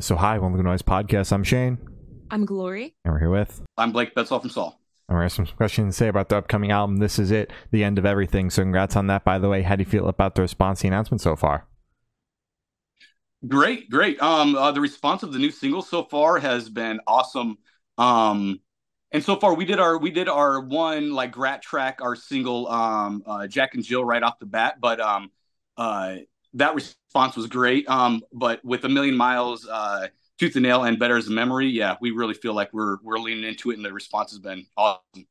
So, hi, welcome to Noise Podcast. I'm Shane, I'm Glory. and we're here with. I'm Blake Bedsaul from Saul. And we're going to have some questions to say about the upcoming album. This is it, the end of everything. So, congrats on that, by the way. How do you feel about the response to the announcement so far? Great, great. Um, uh, the response of the new single so far has been awesome. Um, and so far we did our we did our one like grat track, our single um, uh, Jack and Jill right off the bat, but um, uh, that response was great. Um, but with a million miles, uh, tooth and nail, and better as a memory, yeah, we really feel like we're we're leaning into it, and the response has been awesome.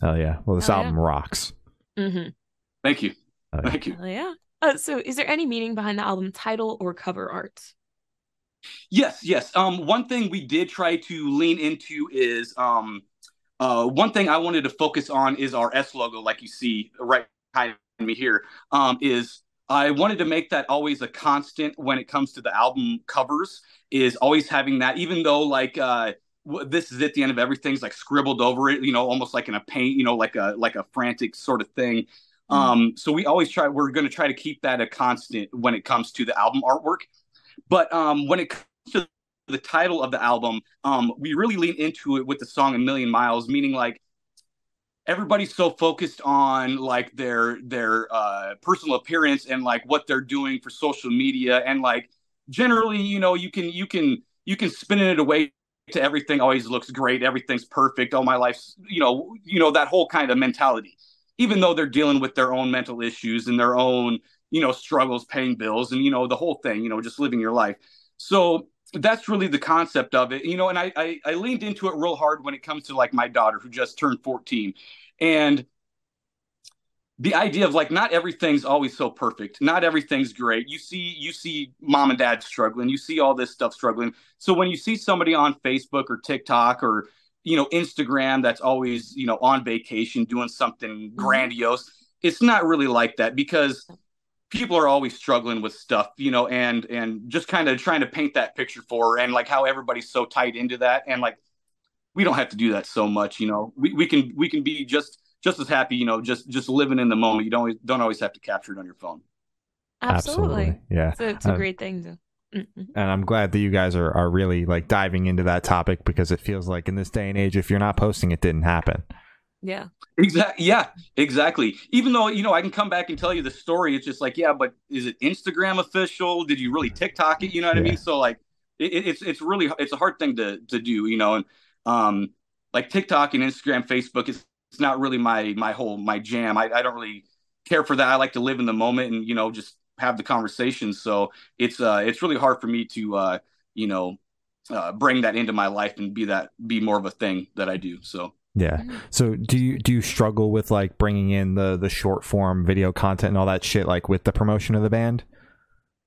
Hell yeah. Well, this Hell album rocks. Mm-hmm. Thank you, Hell yeah. thank you. yeah. Uh, so, is there any meaning behind the album title or cover art? Yes, yes. Um, one thing we did try to lean into is um, uh, one thing I wanted to focus on is our S logo, like you see right behind me here. Um, is I wanted to make that always a constant when it comes to the album covers. Is always having that, even though like uh, this is at the end of everything's like scribbled over it, you know, almost like in a paint, you know, like a like a frantic sort of thing. Um, so we always try. We're going to try to keep that a constant when it comes to the album artwork. But um, when it comes to the title of the album, um, we really lean into it with the song "A Million Miles," meaning like everybody's so focused on like their their uh, personal appearance and like what they're doing for social media, and like generally, you know, you can you can you can spin it away to everything always looks great, everything's perfect, all my life's you know you know that whole kind of mentality. Even though they're dealing with their own mental issues and their own you know struggles paying bills and you know the whole thing you know just living your life so that's really the concept of it you know and I, I i leaned into it real hard when it comes to like my daughter who just turned 14 and the idea of like not everything's always so perfect not everything's great. You see you see mom and dad struggling you see all this stuff struggling. So when you see somebody on facebook or tiktok or you know instagram that's always you know on vacation doing something mm-hmm. grandiose it's not really like that because people are always struggling with stuff you know and and just kind of trying to paint that picture for her and like how everybody's so tied into that and like we don't have to do that so much you know we, we can we can be just just as happy you know just just living in the moment you don't always, don't always have to capture it on your phone Absolutely. Yeah. So, it's a Uh, great thing to. Mhm. And I'm glad that you guys are, are really like diving into that topic because it feels like in this day and age, if you're not posting, it didn't happen. Yeah. Exactly. Yeah, exactly. Even though, you know, I can come back and tell you the story. It's just like, yeah, but is it Instagram official? Did you really TikTok it? You know what I mean? So like, it, it's, it's really, it's a hard thing to, to do, you know, and, um, like TikTok and Instagram, Facebook is, it's not really my, my whole, my jam. I, I don't really care for that. I like to live in the moment and, you know, just have the conversation. So it's, uh, it's really hard for me to, uh, you know, uh, bring that into my life and be that, be more of a thing that I do. So. Yeah. So do you do you struggle with like bringing in the the short form video content and all that shit like with the promotion of the band?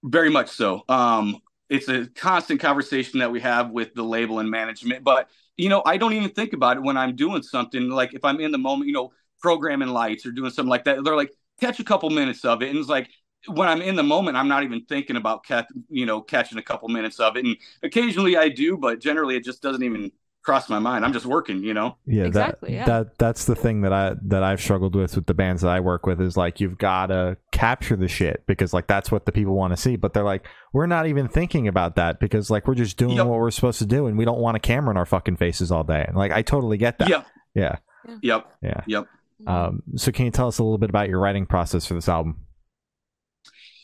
Very much so. Um, it's a constant conversation that we have with the label and management. But you know, I don't even think about it when I'm doing something. Like if I'm in the moment, you know, programming lights or doing something like that, they're like, catch a couple minutes of it, and it's like when I'm in the moment, I'm not even thinking about catch, you know, catching a couple minutes of it. And occasionally I do, but generally it just doesn't even cross my mind. I'm just working, you know. Yeah, Exactly, that yeah. that that's the thing that I that I've struggled with with the bands that I work with is like you've got to capture the shit because like that's what the people want to see, but they're like we're not even thinking about that because like we're just doing Yep. what we're supposed to do and we don't want a camera in our fucking faces all day. And like I totally get that. Yep. Yeah. Yep. Yeah. Yep. Um so can you tell us a little bit about your writing process for this album?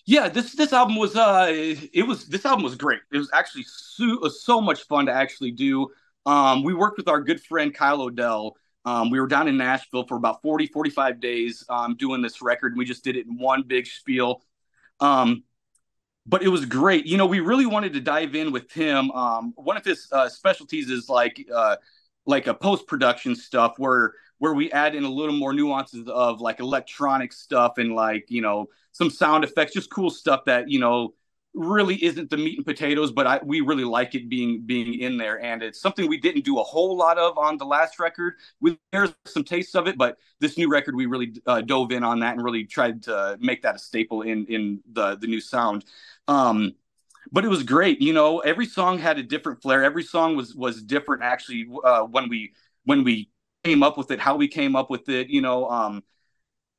Yeah, this this album was uh it was this album was great. It was actually so, uh, so much fun to actually do. Um we worked with our good friend Kile Odell. Um we were down in Nashville for about 40 45 days um doing this record. And We just did it in one big spiel. Um but it was great. You know, we really wanted to dive in with him. Um one of his uh, specialties is like uh like a post-production stuff where where we add in a little more nuances of like electronic stuff and like, you know, some sound effects, just cool stuff that you know really isn't the meat and potatoes, but I, we really like it being being in there, and it's something we didn't do a whole lot of on the last record. We, there's some tastes of it, but this new record we really uh, dove in on that and really tried to make that a staple in in the the new sound. Um, but it was great, you know. Every song had a different flair. Every song was was different actually uh, when we when we came up with it, how we came up with it, you know. Um,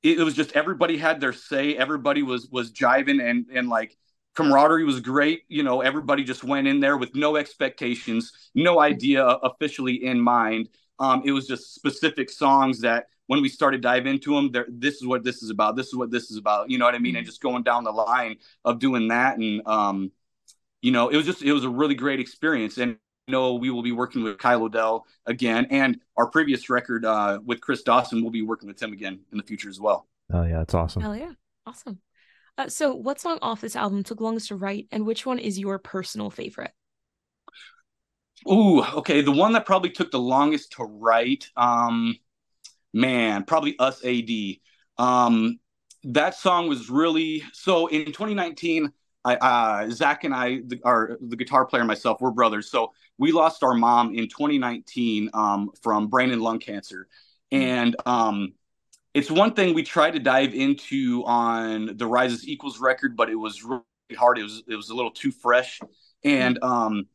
it, it was just everybody had their say everybody was was jiving and and like camaraderie was great. You know, everybody just went in there with no expectations, no idea officially in mind. Um, it was just specific songs that when we started dive into them, this is what this is about. This is what this is about. You know what I mean? And just going down the line of doing that, and um, you know, it was just it was a really great experience. And you know, we will be working with Kile Odell again, and our previous record uh, with Chris Dawson, we'll be working with him again in the future as well. Oh yeah, that's awesome. Hell yeah, awesome. Uh, so, what song off this album took longest to write, and which one is your personal favorite? Ooh, okay. The one that probably took the longest to write, um, man, probably Us AD. Um, that song was really so in 2019. I, uh, Zach and I, the, our the guitar player and myself, we're brothers. So we lost our mom in 2019 um, from brain and lung cancer, hmm. and um, it's one thing we tried to dive into on the Rise As Equals record, but it was really hard. It was it was a little too fresh, and um,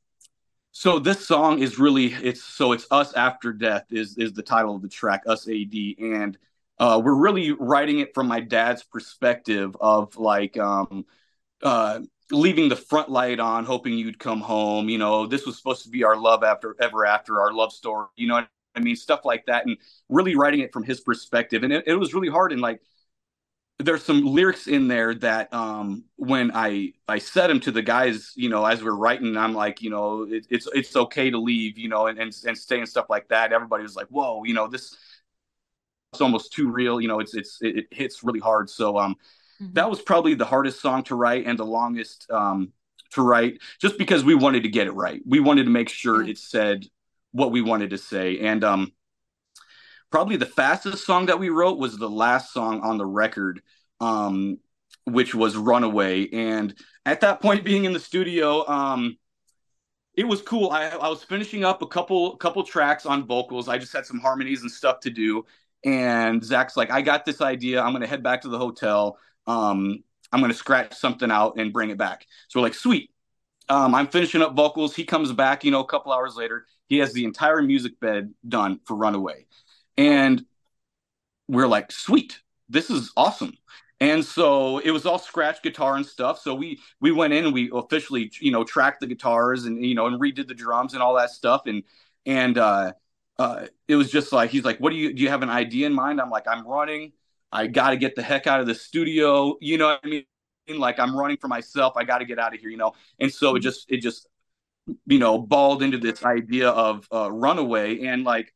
so this song is really it's so it's us after death is is the title of the track, us AD, and uh, we're really writing it from my dad's perspective of like um, uh, leaving the front light on, hoping you'd come home. You know, this was supposed to be our love after ever after our love story. You know I mean, stuff like that, and really writing it from his perspective. And it, it was really hard. And like, there's some lyrics in there that um, when I I said them to the guys, you know, as we're writing, I'm like, you know, it, it's it's okay to leave, you know, and, and and stay and stuff like that. Everybody was like, whoa, you know, this it's almost too real, you know, it's it's it, it hits really hard. So um, mm-hmm. that was probably the hardest song to write and the longest um to write, just because we wanted to get it right. We wanted to make sure it said what we wanted to say. And um, probably the fastest song that we wrote was the last song on the record, um, which was Runaway. And at that point, being in the studio, um, it was cool. I, I was finishing up a couple couple tracks on vocals. I just had some harmonies and stuff to do. And Zach's like, I got this idea. I'm gonna head back to the hotel. Um, I'm gonna scratch something out and bring it back. So we're like, sweet. Um, I'm finishing up vocals. He comes back, you know, a couple hours later. He has the entire music bed done for Runaway. And we're like, sweet, this is awesome. And so it was all scratch guitar and stuff. So we we went in and we officially, you know, tracked the guitars and you know and redid the drums and all that stuff. And and uh, uh, it was just like he's like, "What do you do? You have an idea in mind?" I'm like, "I'm running. I got to get the heck out of the studio." You know what I mean? Like I'm running for myself. I got to get out of here. You know. And so it just it just you know, balled into this idea of uh, Runaway, and like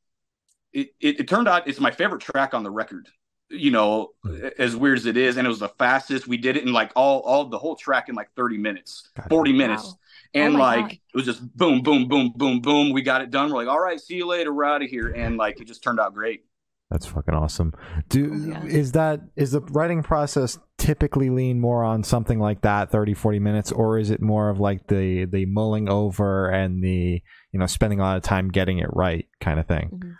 it, it, it, turned out it's my favorite track on the record. You know, mm. as weird as it is, and it was the fastest. We did it in like all all the whole track in like thirty minutes, forty minutes, wow. and oh like God. it was just boom, boom, boom, boom, boom. We got it done. We're like, all right, see you later. We're out of here, and like it just turned out great. That's fucking awesome. Do oh, yeah. is that is the writing process typically lean more on something like that 30 40 minutes or is it more of like the the mulling over and the you know spending a lot of time getting it right kind of thing? Mm-hmm.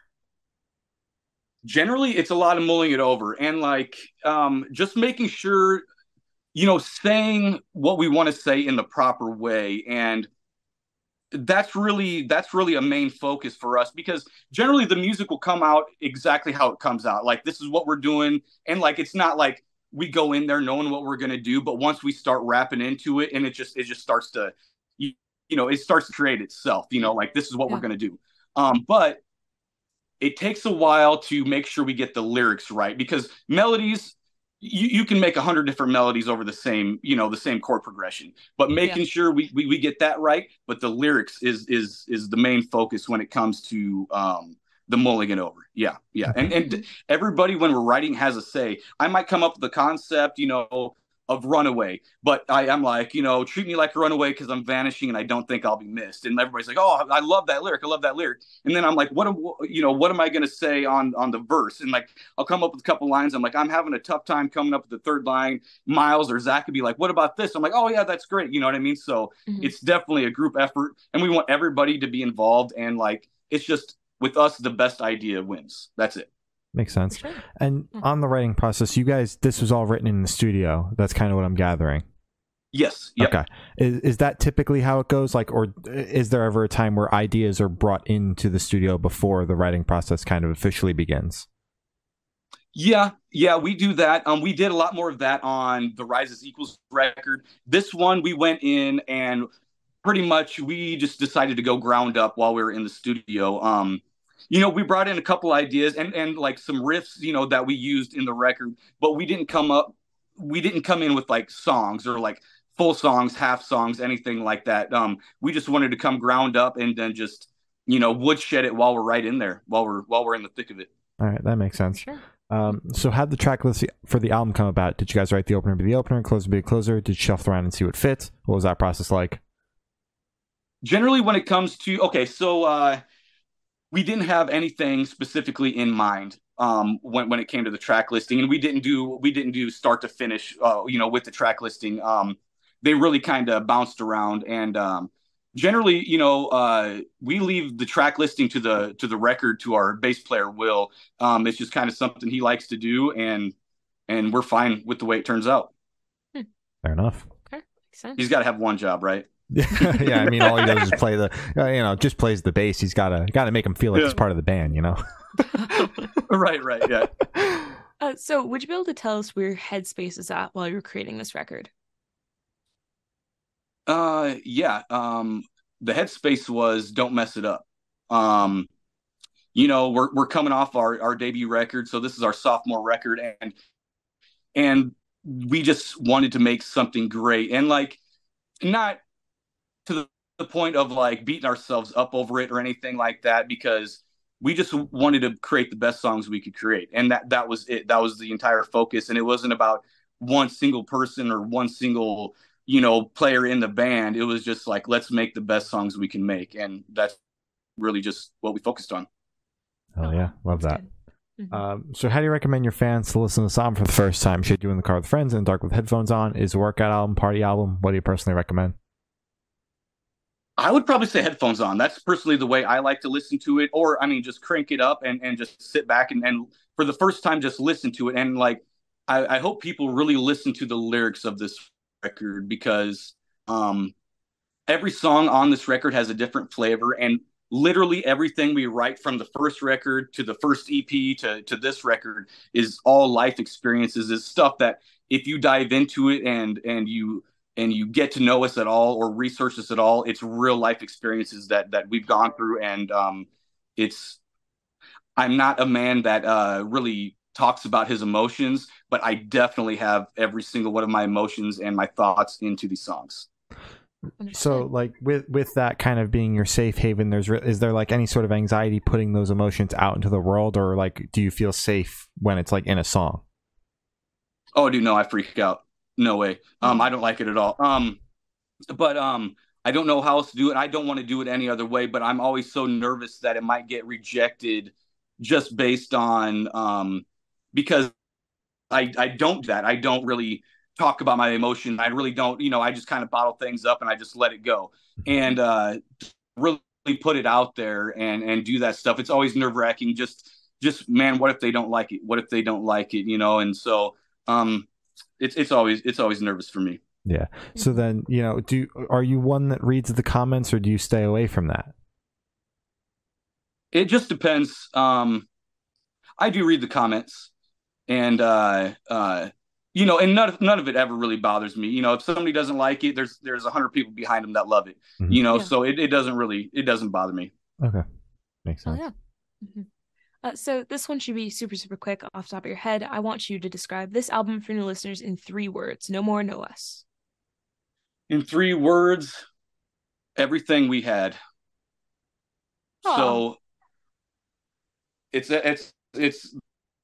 Generally it's a lot of mulling it over and like um just making sure you know saying what we want to say in the proper way and that's really that's really a main focus for us because generally the music will come out exactly how it comes out. Like this is what we're doing. And like it's not like we go in there knowing what we're going to do but once we start rapping into it and it just it just starts to you, you know it starts to create itself you know like this is what yeah. we're going to do. Um but it takes a while to make sure we get the lyrics right because melodies you, you can make a hundred different melodies over the same, you know, the same chord progression, but making yeah. sure we, we, we get that right. But the lyrics is is is the main focus when it comes to um, the mulligan over. Yeah, yeah. And and everybody when we're writing has a say. I might come up with the concept, you know, of Runaway, but I am like, you know, treat me like a runaway because I'm vanishing and I don't think I'll be missed. And everybody's like, oh, I love that lyric. I love that lyric. And then I'm like, what, am, you know, what am I going to say on on the verse? And like, I'll come up with a couple lines. I'm like, I'm having a tough time coming up with the third line. Miles or Zach could be like, what about this? I'm like, oh yeah, that's great. You know what I mean? So mm-hmm. it's definitely a group effort, and we want everybody to be involved. And like, it's just with us, the best idea wins. That's it. Makes sense. Sure. And yeah. on the writing process, you guys, this was all written in the studio. That's kind of what I'm gathering. Yes. Yep. Okay. Is, is that typically how it goes? Like, or is there ever a time where ideas are brought into the studio before the writing process kind of officially begins? Yeah, yeah, we do that. Um, we did a lot more of that on the Rise As Equals record. This one, we went in and pretty much we just decided to go ground up while we were in the studio. Um, you know, we brought in a couple ideas and and like some riffs, you know, that we used in the record, but we didn't come up, we didn't come in with like songs or like full songs, half songs, anything like that. Um, we just wanted to come ground up and then just, you know, woodshed it while we're right in there, while we're while we're in the thick of it. All right, that makes sense. Sure. Um, so how did the track list for the album come about? Did you guys write the opener be the opener, closer be the closer? Did you shuffle around and see what fits? What was that process like? Generally, when it comes to okay, so uh, we didn't have anything specifically in mind um, when when it came to the track listing, and we didn't do we didn't do start to finish, uh, you know, with the track listing. Um, they really kind of bounced around, and um, generally, you know, uh, we leave the track listing to the to the record to our bass player Will. Um, it's just kind of something he likes to do, and and we're fine with the way it turns out. Fair enough. Okay, makes sense. He's got to have one job, right? yeah, I mean, all he does is play the, uh, you know, just plays the bass. He's got to got to make him feel like Yeah. he's part of the band, you know. right, right, yeah. Uh, so, would you be able to tell us where Headspace is at while you're creating this record? Uh, yeah. Um, the headspace was don't mess it up. Um, you know, we're we're coming off our our debut record, so this is our sophomore record, and and we just wanted to make something great, and like not to the, the point of like beating ourselves up over it or anything like that, because we just wanted to create the best songs we could create, and that that was it. That was the entire focus, and it wasn't about one single person or one single you know player in the band. It was just like let's make the best songs we can make, and that's really just what we focused on. Oh yeah, love that. Good. Mhm. Um, so how do you recommend your fans to listen to the song for the first time? Should you in the car with friends in the dark with headphones on? Is it a workout album, party album? What do you personally recommend? I would probably say headphones on. That's personally the way I like to listen to it. Or I mean, just crank it up and, and just sit back and, and for the first time just listen to it. And like I, I hope people really listen to the lyrics of this record because um every song on this record has a different flavor and literally everything we write from the first record to the first EP to to this record is all life experiences is stuff that if you dive into it and and you and you get to know us at all or research us at all, it's real life experiences that that we've gone through, and um, it's. I'm not a man that uh, really talks about his emotions, but I definitely have every single one of my emotions and my thoughts into these songs. So like with with that kind of being your safe haven, there's re- is there like any sort of anxiety putting those emotions out into the world, or like do you feel safe when it's like in a song? Oh, dude, no, I freak out. No way. Um, I don't like it at all. Um, but um, I don't know how else to do it. I don't want to do it any other way. But I'm always so nervous that it might get rejected, just based on um, because I I don't do that. I don't really talk about my emotion. I really don't. You know, I just kind of bottle things up and I just let it go. And uh, really put it out there and and do that stuff. It's always nerve wracking. Just just man, what if they don't like it? What if they don't like it? You know, and so um it's it's always it's always nervous for me Yeah. So then you know, do are you one that reads the comments, or do you stay away from that? it just depends um i do read the comments and uh uh you know and none of, none of it ever really bothers me you know if somebody doesn't like it there's there's a hundred people behind them that love it Mhm. you know Yeah. so it, it doesn't really it doesn't bother me Okay, makes Oh sense. yeah. Mhm. Uh, so this one should be super super quick off the top of your head. I want you to describe this album for new listeners in three words, no more, no less. in three words everything we had so it's it's it's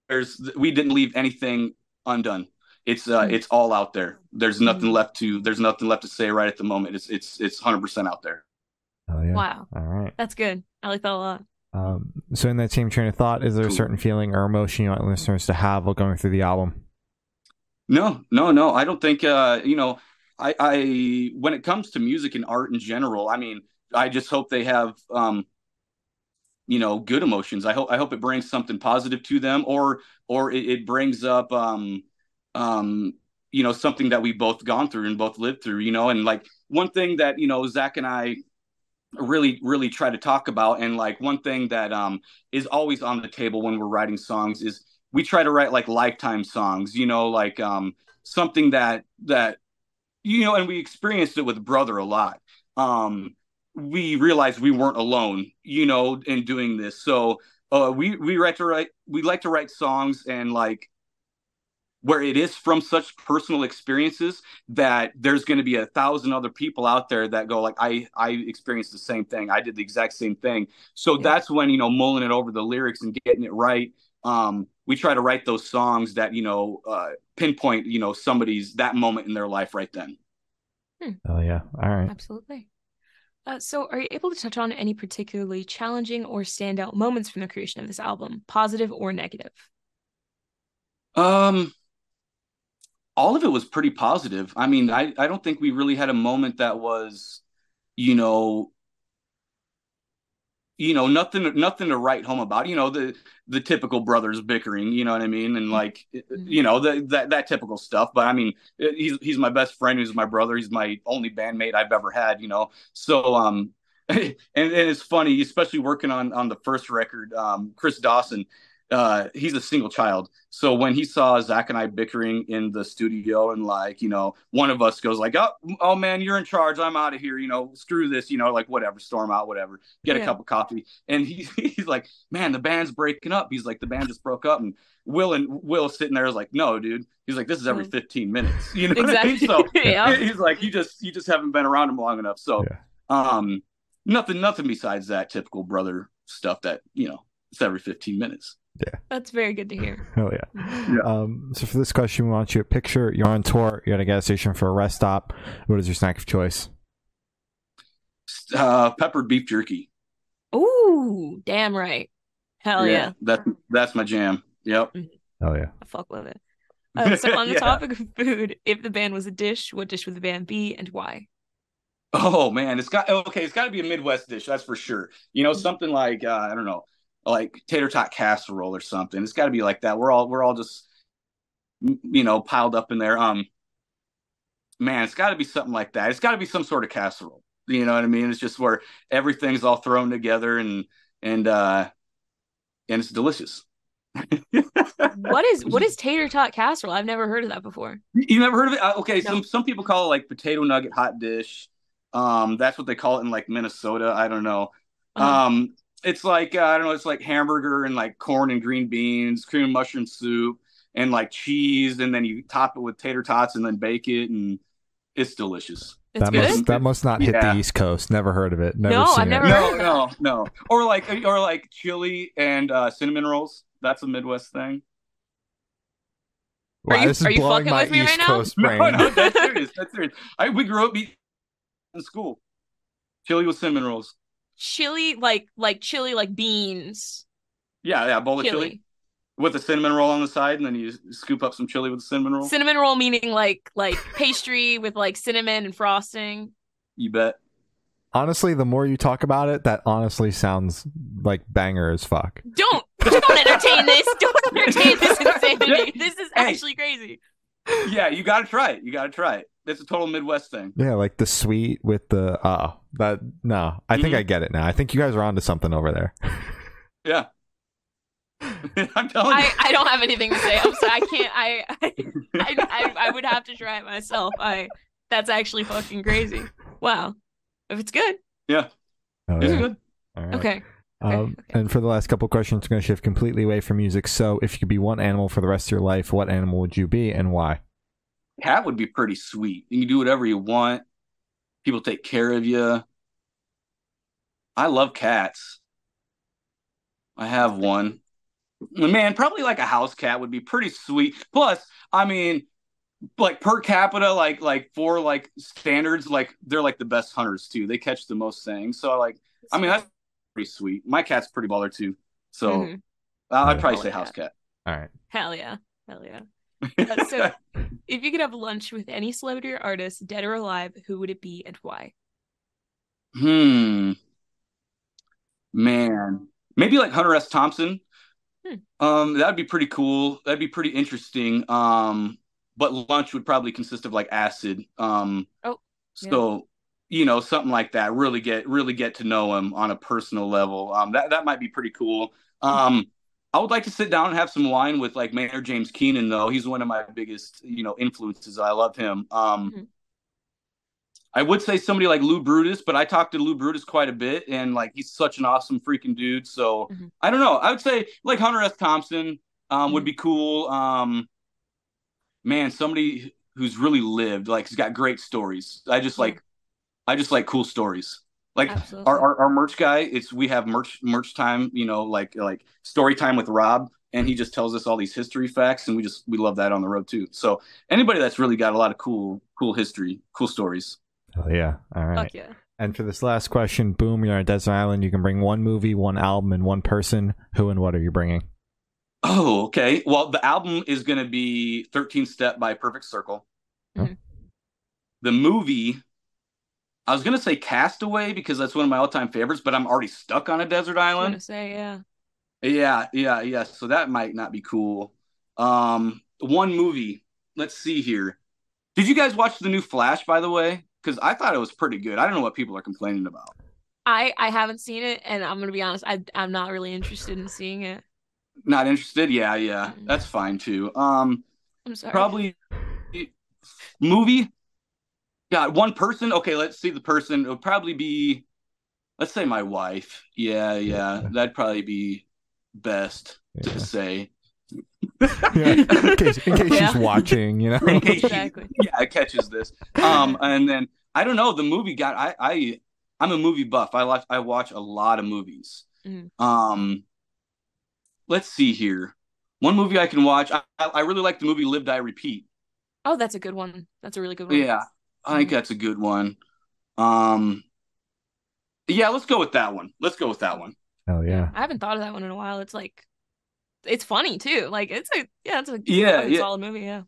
there's we didn't leave anything undone it's uh Hmm. it's all out there there's nothing Hmm. left to there's nothing left to say right at the moment it's it's it's 100% out there Oh yeah. Wow, All right. that's good. I like that a lot. Um, so in that same train of thought, is there a certain feeling or emotion you want listeners to have while going through the album? No, no, no. I don't think uh, you know, I I when it comes to music and art in general, I mean, I just hope they have um you know, good emotions. I hope I hope it brings something positive to them or or it, it brings up um um you know, something that we've both gone through and both lived through, you know, and like one thing that, you know, Zach and I really really try to talk about and like one thing that um is always on the table when we're writing songs is we try to write like lifetime songs, you know, like um something that that you know, and we experienced it with brother a lot. Um, we realized we weren't alone, you know, in doing this. So uh, we we write to write we like to write songs and like where it is from such personal experiences that there's going to be a thousand other people out there that go like i i experienced the same thing i did the exact same thing so yeah. that's when you know mulling it over the lyrics and getting it right um we try to write those songs that you know uh pinpoint you know somebody's that moment in their life right then hmm. oh yeah all right absolutely uh, so, are you able to touch on any particularly challenging or standout moments from the creation of this album, positive or negative? Um, all of it was pretty positive. I mean, I, I don't think we really had a moment that was, you know, you know, nothing nothing to write home about. You know, the the typical brothers bickering, you know what I mean? And like mm-hmm. you know, the, that that typical stuff. But I mean, he's he's my best friend, he's my brother, he's my only bandmate I've ever had, you know. So um and, and it's funny, especially working on on the first record, um, Chris Dawson, uh, he's a single child. So when he saw Zach and I bickering in the studio, and like, you know, one of us goes like, "Oh, oh man, you're in charge. I'm out of here. You know, screw this. You know, like whatever, storm out, whatever. Get yeah. a cup of coffee." And he's he's like, "Man, the band's breaking up." He's like, "The band just broke up." And Will and Will sitting there is like, "No, dude." He's like, "This is every 15 minutes." You know exactly. I mean? So yeah. he's like, "You just you just haven't been around him long enough." So, yeah. um, nothing nothing besides that typical brother stuff that you know it's every 15 minutes. Yeah. That's very good to hear. Oh yeah. yeah. Um, so for this question, we want you to picture you're on tour, you're at a gas station for a rest stop. What is your snack of choice? Uh, peppered beef jerky. Ooh, damn right. Hell yeah. yeah. That's that's my jam. Yep. Mm-hmm. Oh yeah. I fuck with it. Uh, so on the yeah. topic of food, if the band was a dish, what dish would the band be and why? Oh man, it's got okay. It's got to be a Midwest dish, that's for sure. You know, mm-hmm. something like uh, I don't know, like tater tot casserole or something. It's got to be like that. We're all we're all just you know piled up in there. Um, man, it's got to be something like that. It's got to be some sort of casserole. You know what I mean? It's just where everything's all thrown together and and uh and it's delicious. what is what is tater tot casserole? I've never heard of that before. You never heard of it? Uh, okay, no. some some people call it like potato nugget hot dish. Um, that's what they call it in like Minnesota. I don't know. Uh-huh. Um, it's like uh, I don't know, it's like hamburger and like corn and green beans, cream and mushroom soup, and like cheese, and then you top it with tater tots and then bake it, and it's delicious. It's that good? must that must not hit yeah. the East Coast. Never heard of it. Never no, I've it. never no, no, no. Or like or like chili and uh, cinnamon rolls. That's a Midwest thing. Wow, are you, are you fucking with me East right Coast now? No, no, that's serious. That's serious. I we grew up eating in school. Chili with cinnamon rolls chili like like chili like beans. Yeah, yeah, bowl of chili. chili. with a cinnamon roll on the side, and then you scoop up some chili with a cinnamon roll. Cinnamon roll meaning like like pastry with like cinnamon and frosting. You bet. Honestly, the more you talk about it, that honestly sounds like banger as fuck. Don't don't entertain this. Don't entertain this insanity. This is hey. actually crazy. Yeah, you gotta try it. You gotta try it. It's a total Midwest thing. Yeah, like the sweet with the uh that no. I mm-hmm. think I get it now. I think you guys are onto something over there. yeah. I'm telling I, you. I don't have anything to say. I'm sorry. I can't. I I, I I, would have to try it myself. I that's actually fucking crazy. Wow. If it's good. Yeah. Oh, it's yeah. good. Okay. Okay. Um, okay. And for the last couple questions, we're going to shift completely away from music. So, if you could be one animal for the rest of your life, what animal would you be and why? Cat would be pretty sweet. You can do whatever you want. People take care of you. I love cats. I have one. Man, probably like a house cat would be pretty sweet. Plus, I mean, like per capita, like like for like standards, like they're like the best hunters too. They catch the most things. So like, I mean, that's pretty sweet. My cat's pretty baller too. So mm-hmm. I'd probably say house cat. All right. Hell yeah. Hell yeah. Uh, so, if you could have lunch with any celebrity or artist, dead or alive, who would it be and why? Hmm. Man, maybe like Hunter S. Thompson. Hmm. Um, that'd be pretty cool. That'd be pretty interesting. Um, but lunch would probably consist of like acid. Um, oh, so yeah. you know something like that. Really get really get to know him on a personal level. Um, that that might be pretty cool. Um, I would like to sit down and have some wine with like Maynard James Keenan, though. He's one of my biggest, you know, influences. I love him. Um, mm-hmm. I would say somebody like Lou Brutus, but I talked to Lou Brutus quite a bit, and like he's such an awesome freaking dude. So mm-hmm. I don't know. I would say like Hunter S. Thompson um, mm-hmm. would be cool. Um, man, somebody who's really lived, like he's got great stories. I just like, I just like cool stories. Like our, our, our merch guy, it's we have merch merch time, you know, like like story time with Rob, and he just tells us all these history facts, and we just we love that on the road too. So anybody that's really got a lot of cool cool history, cool stories. Oh yeah, all right. Fuck yeah. And for this last question, boom, you're on a desert island. You can bring one movie, one album, and one person. Who and what are you bringing? Oh, okay. Well, the album is going to be 13 Step by Perfect Circle. Mm-hmm. The movie I was gonna say Castaway because that's one of my all-time favorites, but I'm already stuck on a desert island. I was say yeah. Yeah, yeah, yeah. So that might not be cool. Um, one movie. Let's see here. Did you guys watch the new Flash, by the way? Because I thought it was pretty good. I don't know what people are complaining about. I I haven't seen it, and I'm gonna be honest. I I'm not really interested in seeing it. Not interested? Yeah, yeah. That's fine too. Um, I'm sorry. Probably movie got one person. Okay, let's see the person. It would probably be, let's say my wife. Yeah, yeah, that'd probably be best yeah. to say. yeah, in case, in case yeah. she's watching, you know. exactly. She, yeah, catches this. Um, and then I don't know. The movie got. I I I'm a movie buff. I like I watch a lot of movies. Mm. Um, let's see here. One movie I can watch. I, I really like the movie Live Die Repeat. Oh, that's a good one. That's a really good one. Yeah, I think that's a good one. Um, yeah, let's go with that one. Let's go with that one. Hell yeah! I haven't thought of that one in a while. It's like, it's funny too. Like it's a yeah, it's a yeah, yeah. solid movie. Yeah.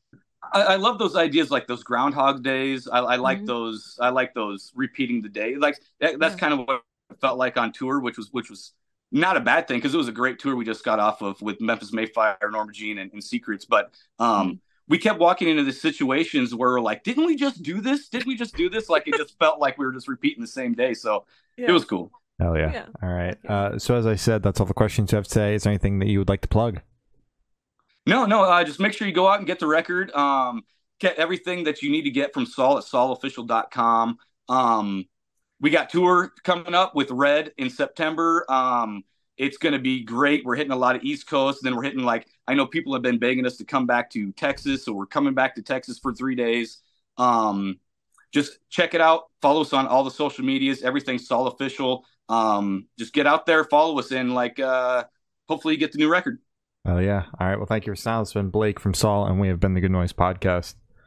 I, I, love those ideas, like those Groundhog Days. I, I like mm-hmm. those. I like those repeating the day. Like that, that's yeah. kind of what it felt like on tour, which was which was not a bad thing because it was a great tour we just got off of with Memphis May Fire, Norma Jean, and, and Secrets. But um, mm-hmm we kept walking into the situations where we're like, didn't we just do this? Didn't we just do this? Like it just felt like we were just repeating the same day. So yeah. it was cool. Hell yeah. yeah. All right. Uh, so as I said, that's all the questions you have today. Is there anything that you would like to plug? No, no. Uh, just make sure you go out and get the record. Um, get everything that you need to get from Saul at saulofficial.com. Um, we got tour coming up with Red in September. Um, it's going to be great. We're hitting a lot of East Coast. Then we're hitting like, I know people have been begging us to come back to Texas. So we're coming back to Texas for three days. Um, just check it out. Follow us on all the social medias. Everything's Saul official. Um, just get out there, follow us, and like, uh, hopefully you get the new record. Oh yeah. All right. Well, thank you for sound. It's been Blake from Saul, and we have been the Good Noise Podcast.